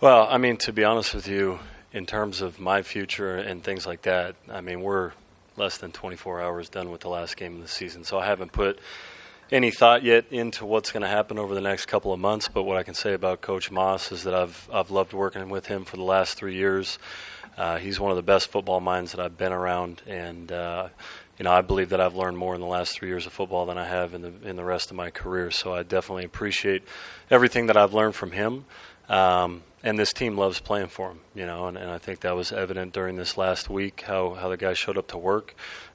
Well, I mean, to be honest with you, in terms of my future and things like that, I mean, we're less than 24 hours done with the last game of the season, so I haven't put any thought yet into what's going to happen over the next couple of months. But what I can say about Coach Maas is that I've I've loved working with him for the last three years. Uh, he's one of the best football minds that I've been around, and uh, you know I believe that I've learned more in the last three years of football than I have in the in the rest of my career. So I definitely appreciate everything that I've learned from him. Um, and this team loves playing for him, you know, and, and I think that was evident during this last week how, how the guys showed up to work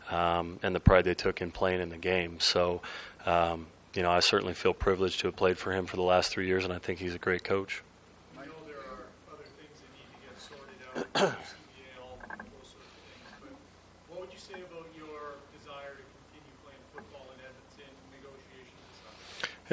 um, and the pride they took in playing in the game. So, um, you know, I certainly feel privileged to have played for him for the last three years, and I think he's a great coach. I know there are other things that need to get sorted out.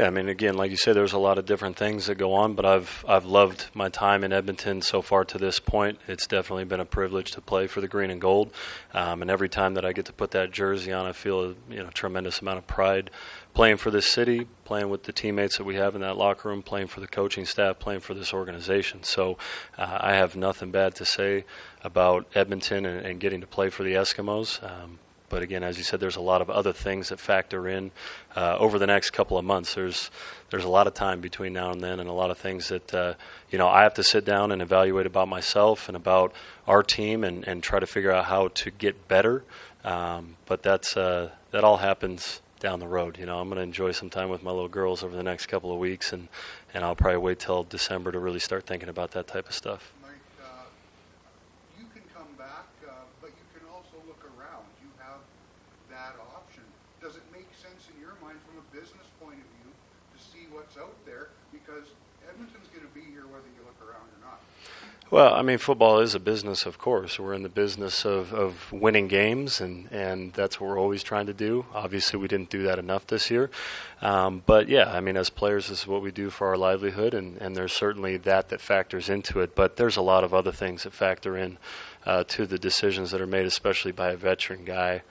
Yeah, I mean, again, like you said, there's a lot of different things that go on, but I've I've loved my time in Edmonton so far to this point. It's definitely been a privilege to play for the green and gold, um, and every time that I get to put that jersey on, I feel a you know tremendous amount of pride playing for this city, playing with the teammates that we have in that locker room, playing for the coaching staff, playing for this organization. So uh, I have nothing bad to say about Edmonton and, and getting to play for the Eskimos. Um, but again, as you said, there's a lot of other things that factor in uh, over the next couple of months. There's there's a lot of time between now and then, and a lot of things that uh, you know I have to sit down and evaluate about myself and about our team, and, and try to figure out how to get better. Um, but that's uh, that all happens down the road. You know, I'm going to enjoy some time with my little girls over the next couple of weeks, and and I'll probably wait till December to really start thinking about that type of stuff. Well, I mean, football is a business, of course. We're in the business of, of winning games, and, and that's what we're always trying to do. Obviously, we didn't do that enough this year. Um, but yeah, I mean, as players, this is what we do for our livelihood, and, and there's certainly that that factors into it. But there's a lot of other things that factor in uh, to the decisions that are made, especially by a veteran guy.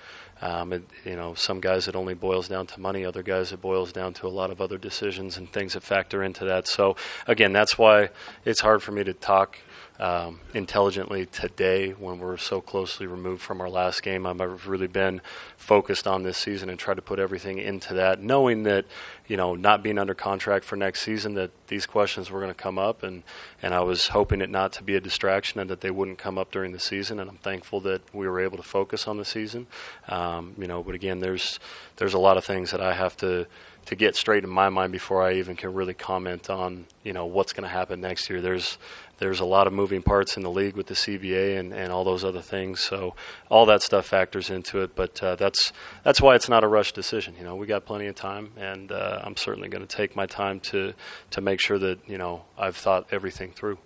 Um, it, you know, some guys it only boils down to money. Other guys it boils down to a lot of other decisions and things that factor into that. So again, that's why it's hard for me to talk um, intelligently today when we're so closely removed from our last game. I've really been focused on this season and tried to put everything into that, knowing that you know not being under contract for next season that these questions were going to come up, and and I was hoping it not to be a distraction and that they wouldn't come up during the season. And I'm thankful that we were able to focus on the season. Um, you know, but again, there's there's a lot of things that I have to to get straight in my mind before I even can really comment on you know what's going to happen next year. There's there's a lot of moving parts in the league with the CBA and, and all those other things. So all that stuff factors into it. But uh, that's that's why it's not a rush decision. You know, we got plenty of time, and uh, I'm certainly going to take my time to to make sure that you know I've thought everything through.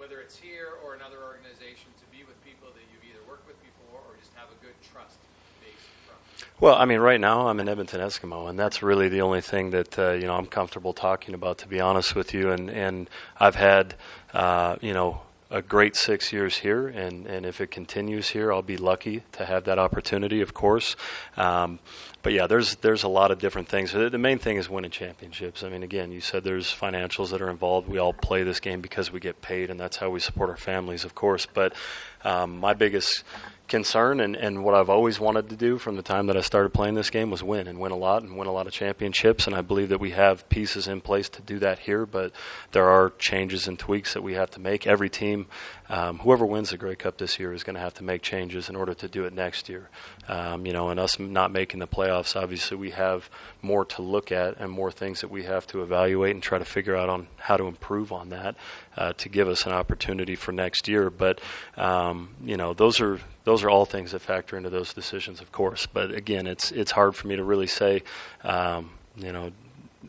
Whether it's here or another organization, to be with people that you've either worked with before or just have a good trust base from? Well, I mean, right now I'm an Edmonton Eskimo, and that's really the only thing that uh, you know I'm comfortable talking about. To be honest with you, and and I've had uh, you know a great six years here, and, and if it continues here, I'll be lucky to have that opportunity, of course. Um, but yeah, there's there's a lot of different things. The main thing is winning championships. I mean, again, you said there's financials that are involved. We all play this game because we get paid, and that's how we support our families, of course. But um, my biggest concern and, and what I've always wanted to do from the time that I started playing this game was win and win a lot and win a lot of championships. And I believe that we have pieces in place to do that here, but there are changes and tweaks that we have to make. Every team, um, whoever wins the Grey Cup this year, is going to have to make changes in order to do it next year. Um, you know, and us not making the playoffs, obviously, we have more to look at and more things that we have to evaluate and try to figure out on how to improve on that uh, to give us an opportunity for next year. But um, you know, those are those are all things that factor into those decisions, of course. But again, it's it's hard for me to really say. Um, you know,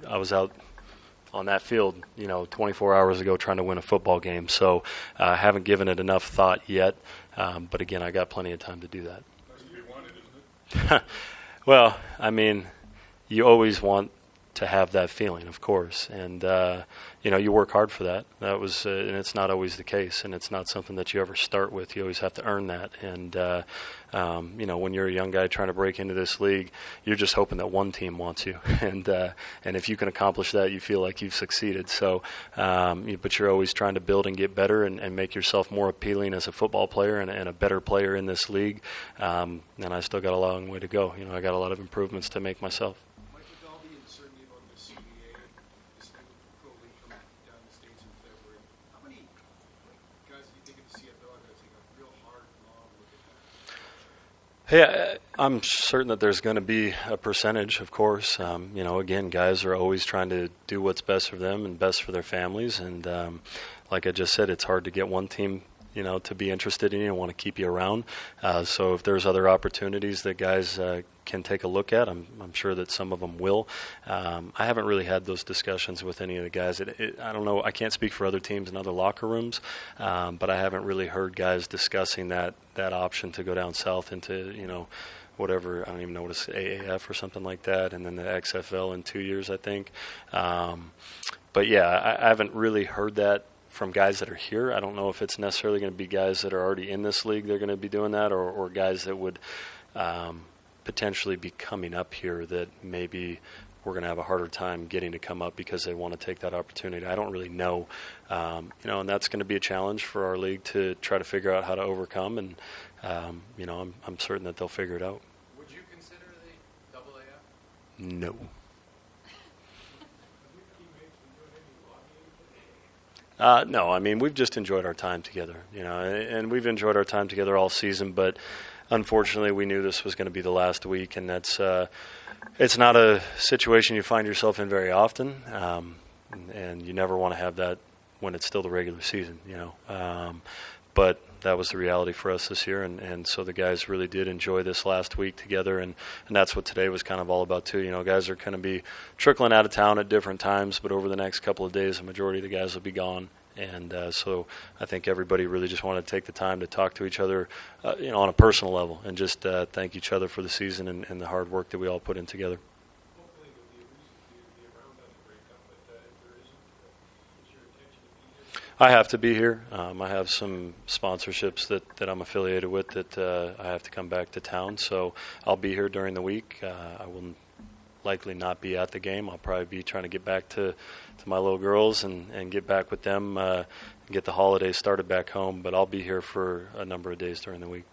I was out on that field, you know, 24 hours ago trying to win a football game. So uh, I haven't given it enough thought yet. Um, but again, I got plenty of time to do that. Wanted, well, I mean, you always want to have that feeling, of course, and uh, you know you work hard for that. That was, uh, and it's not always the case, and it's not something that you ever start with. You always have to earn that, and uh, um, you know when you're a young guy trying to break into this league, you're just hoping that one team wants you, and uh, and if you can accomplish that, you feel like you've succeeded. So, um, you, but you're always trying to build and get better and, and make yourself more appealing as a football player and, and a better player in this league. Um, and I still got a long way to go. You know, I got a lot of improvements to make myself. Mike, with all the uncertainty about the CBA, this new pro league coming down the states in February, how many like, guys do you think in the CFL are going to take a real hard, long look at that? Hey, I'm certain that there's going to be a percentage, of course. Um, you know, again, guys are always trying to do what's best for them and best for their families. And um, like I just said, it's hard to get one team, you know, to be interested in you and want to keep you around. Uh, so if there's other opportunities that guys uh, can take a look at, I'm, I'm sure that some of them will. Um, I haven't really had those discussions with any of the guys. It, it, I don't know. I can't speak for other teams and other locker rooms, um, but I haven't really heard guys discussing that that option to go down south into you know whatever I don't even know what it's AAF or something like that, and then the XFL in two years, I think. Um, but yeah, I, I haven't really heard that from guys that are here. I don't know if it's necessarily going to be guys that are already in this league. They're going to be doing that, or, or guys that would um, potentially be coming up here that maybe we're going to have a harder time getting to come up because they want to take that opportunity. I don't really know, um, you know, and that's going to be a challenge for our league to try to figure out how to overcome. And um, you know, I'm, I'm certain that they'll figure it out. Would you consider the double AF? No. Uh, no, I mean we've just enjoyed our time together, you know, and we've enjoyed our time together all season. But unfortunately, we knew this was going to be the last week, and that's uh, it's not a situation you find yourself in very often, um, and you never want to have that when it's still the regular season, you know. Um, but that was the reality for us this year, and, and so the guys really did enjoy this last week together, and, and that's what today was kind of all about too. You know, guys are going to be trickling out of town at different times, but over the next couple of days, the majority of the guys will be gone, and uh, so I think everybody really just wanted to take the time to talk to each other, uh, you know, on a personal level, and just uh, thank each other for the season and, and the hard work that we all put in together. Hopefully there'll be a reason for you to be around on the breakup, but uh, if there isn't, uh, it's your intention to be here. I have to be here. Um, I have some sponsorships that, that I'm affiliated with that uh, I have to come back to town, so I'll be here during the week. Uh, I will likely not be at the game. I'll probably be trying to get back to, to my little girls and, and get back with them, uh, and get the holidays started back home. But I'll be here for a number of days during the week.